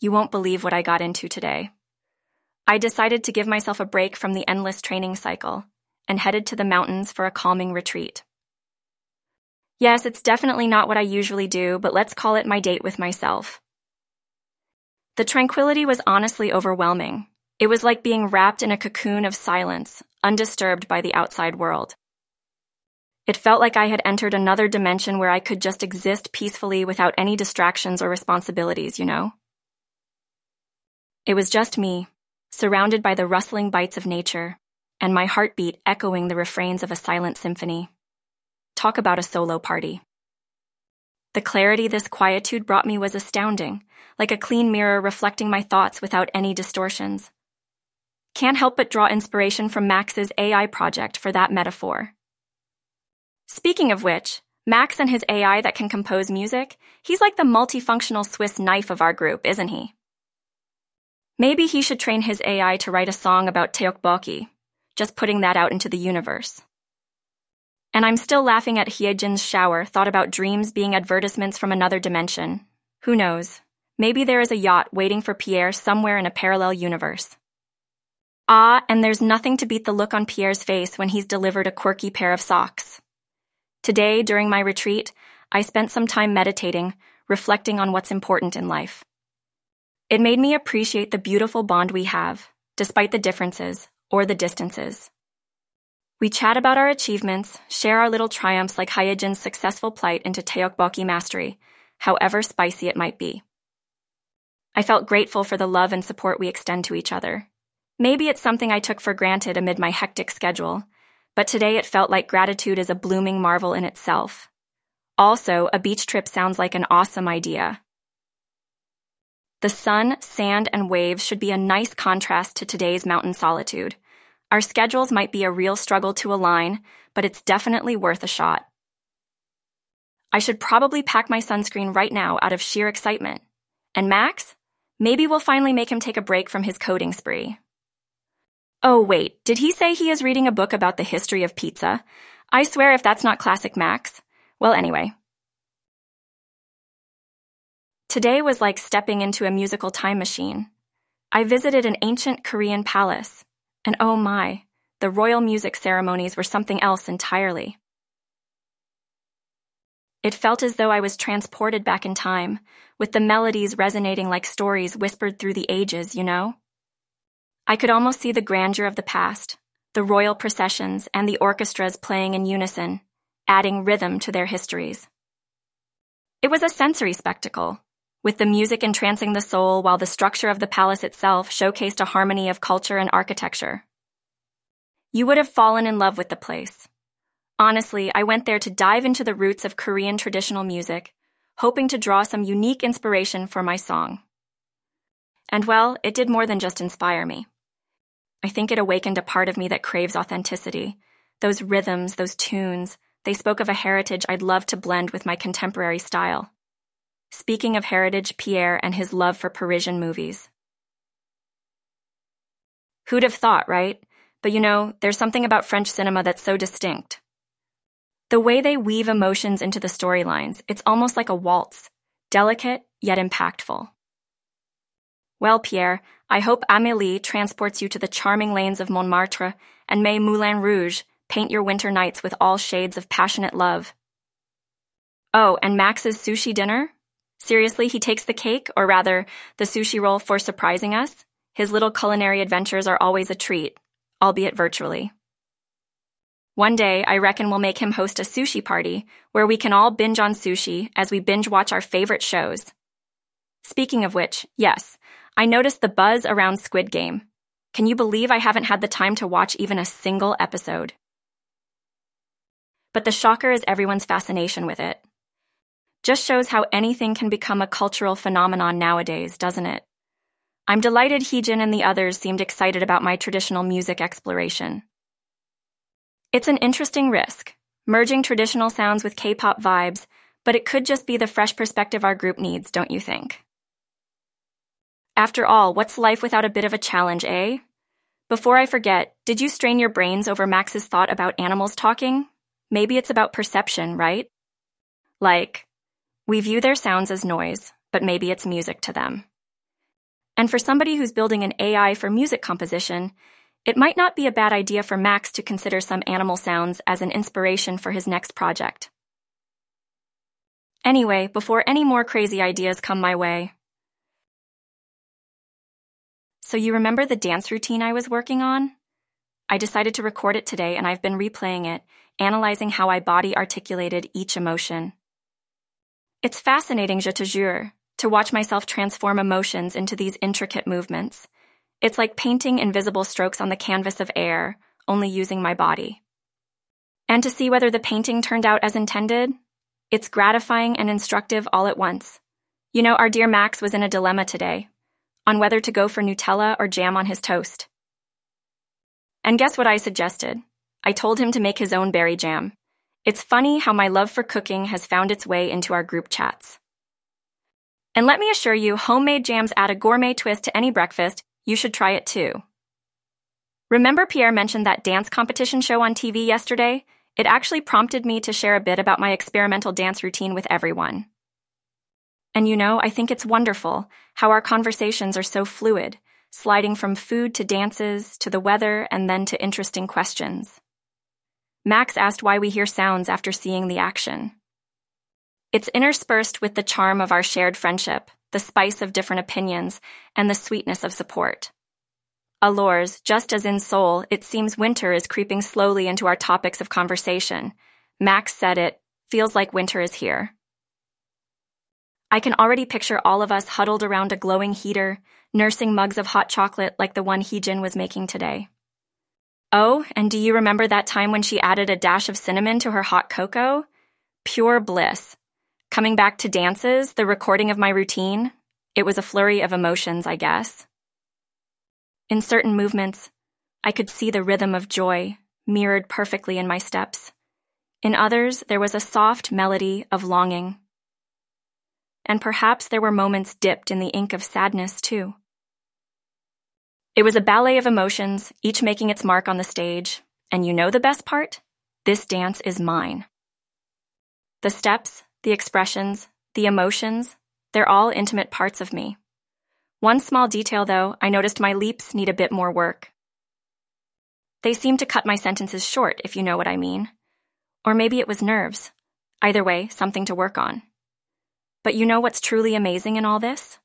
You won't believe what I got into today. I decided to give myself a break from the endless training cycle and headed to the mountains for a calming retreat. Yes, it's definitely not what I usually do, but let's call it my date with myself. The tranquility was honestly overwhelming. It was like being wrapped in a cocoon of silence, undisturbed by the outside world. It felt like I had entered another dimension where I could just exist peacefully without any distractions or responsibilities, you know? It was just me, surrounded by the rustling bites of nature, and my heartbeat echoing the refrains of a silent symphony. Talk about a solo party. The clarity this quietude brought me was astounding, like a clean mirror reflecting my thoughts without any distortions. Can't help but draw inspiration from Max's AI project for that metaphor. Speaking of which, Max and his AI that can compose music, he's like the multifunctional Swiss knife of our group, isn't he? Maybe he should train his AI to write a song about Tteokbokki, just putting that out into the universe. And I'm still laughing at Hyejin's shower, thought about dreams being advertisements from another dimension. Who knows? Maybe there is a yacht waiting for Pierre somewhere in a parallel universe. Ah, and there's nothing to beat the look on Pierre's face when he's delivered a quirky pair of socks. Today, during my retreat, I spent some time meditating, reflecting on what's important in life. It made me appreciate the beautiful bond we have, despite the differences or the distances. We chat about our achievements, share our little triumphs like Hyejin's successful plight into Tteokbokki mastery, however spicy it might be. I felt grateful for the love and support we extend to each other. Maybe it's something I took for granted amid my hectic schedule, but today it felt like gratitude is a blooming marvel in itself. Also, a beach trip sounds like an awesome idea. The sun, sand, and waves should be a nice contrast to today's mountain solitude. Our schedules might be a real struggle to align, but it's definitely worth a shot. I should probably pack my sunscreen right now out of sheer excitement. And Max? Maybe we'll finally make him take a break from his coding spree. Oh, wait, did he say he is reading a book about the history of pizza? I swear if that's not classic Max. Well, anyway. Today was like stepping into a musical time machine. I visited an ancient Korean palace. And oh my, the royal music ceremonies were something else entirely. It felt as though I was transported back in time, with the melodies resonating like stories whispered through the ages, you know? I could almost see the grandeur of the past, the royal processions and the orchestras playing in unison, adding rhythm to their histories. It was a sensory spectacle, with the music entrancing the soul while the structure of the palace itself showcased a harmony of culture and architecture. You would have fallen in love with the place. Honestly, I went there to dive into the roots of Korean traditional music, hoping to draw some unique inspiration for my song. And well, it did more than just inspire me. I think it awakened a part of me that craves authenticity. Those rhythms, those tunes, they spoke of a heritage I'd love to blend with my contemporary style. Speaking of heritage, Pierre and his love for Parisian movies. Who'd have thought, right? But you know, there's something about French cinema that's so distinct. The way they weave emotions into the storylines, it's almost like a waltz, delicate yet impactful. Well, Pierre, I hope Amélie transports you to the charming lanes of Montmartre and may Moulin Rouge paint your winter nights with all shades of passionate love. Oh, and Max's sushi dinner? Seriously, he takes the cake, or rather, the sushi roll for surprising us? His little culinary adventures are always a treat, albeit virtually. One day, I reckon we'll make him host a sushi party where we can all binge on sushi as we binge watch our favorite shows. Speaking of which, yes, I noticed the buzz around Squid Game. Can you believe I haven't had the time to watch even a single episode? But the shocker is everyone's fascination with it. Just shows how anything can become a cultural phenomenon nowadays, doesn't it? I'm delighted Hyejin and the others seemed excited about my traditional music exploration. It's an interesting risk, merging traditional sounds with K pop vibes, but it could just be the fresh perspective our group needs, don't you think? After all, what's life without a bit of a challenge, eh? Before I forget, did you strain your brains over Max's thought about animals talking? Maybe it's about perception, right? Like, we view their sounds as noise, but maybe it's music to them. And for somebody who's building an AI for music composition, it might not be a bad idea for Max to consider some animal sounds as an inspiration for his next project. Anyway, before any more crazy ideas come my way. So, you remember the dance routine I was working on? I decided to record it today and I've been replaying it, analyzing how I body articulated each emotion. It's fascinating, je te jure, to watch myself transform emotions into these intricate movements. It's like painting invisible strokes on the canvas of air, only using my body. And to see whether the painting turned out as intended, it's gratifying and instructive all at once. You know, our dear Max was in a dilemma today on whether to go for Nutella or jam on his toast. And guess what I suggested? I told him to make his own berry jam. It's funny how my love for cooking has found its way into our group chats. And let me assure you, homemade jams add a gourmet twist to any breakfast. You should try it too. Remember Pierre mentioned that dance competition show on TV yesterday? It actually prompted me to share a bit about my experimental dance routine with everyone. And you know, I think it's wonderful how our conversations are so fluid, sliding from food to dances, to the weather, and then to interesting questions. Max asked why we hear sounds after seeing the action. It's interspersed with the charm of our shared friendship, the spice of different opinions, and the sweetness of support. Allures, just as in Seoul, it seems winter is creeping slowly into our topics of conversation. Max said it feels like winter is here. I can already picture all of us huddled around a glowing heater, nursing mugs of hot chocolate like the one Heejin was making today. Oh, and do you remember that time when she added a dash of cinnamon to her hot cocoa? Pure bliss. Coming back to dances, the recording of my routine, it was a flurry of emotions, I guess. In certain movements, I could see the rhythm of joy mirrored perfectly in my steps. In others, there was a soft melody of longing. And perhaps there were moments dipped in the ink of sadness, too. It was a ballet of emotions, each making its mark on the stage. And you know the best part? This dance is mine. The steps, the expressions, the emotions, they're all intimate parts of me. One small detail, though, I noticed my leaps need a bit more work. They seem to cut my sentences short, if you know what I mean. Or maybe it was nerves. Either way, something to work on. But you know what's truly amazing in all this?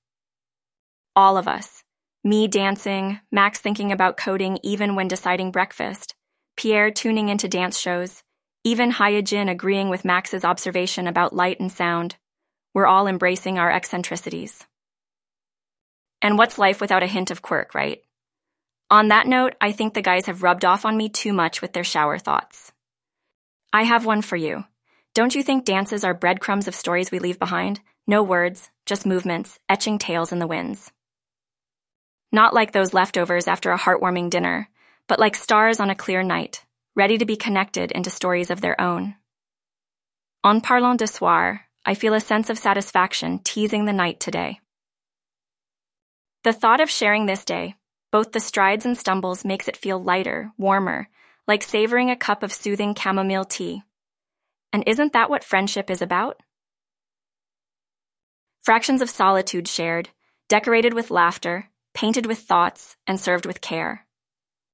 All of us. Me dancing, Max thinking about coding even when deciding breakfast, Pierre tuning into dance shows, even Hyejin agreeing with Max's observation about light and sound. We're all embracing our eccentricities. And what's life without a hint of quirk, right? On that note, I think the guys have rubbed off on me too much with their shower thoughts. I have one for you. Don't you think dances are breadcrumbs of stories we leave behind? No words, just movements, etching tales in the winds. Not like those leftovers after a heartwarming dinner, but like stars on a clear night, ready to be connected into stories of their own. En parlant de soir, I feel a sense of satisfaction teasing the night today. The thought of sharing this day, both the strides and stumbles, makes it feel lighter, warmer, like savoring a cup of soothing chamomile tea. And isn't that what friendship is about? Fractions of solitude shared, decorated with laughter, painted with thoughts, and served with care.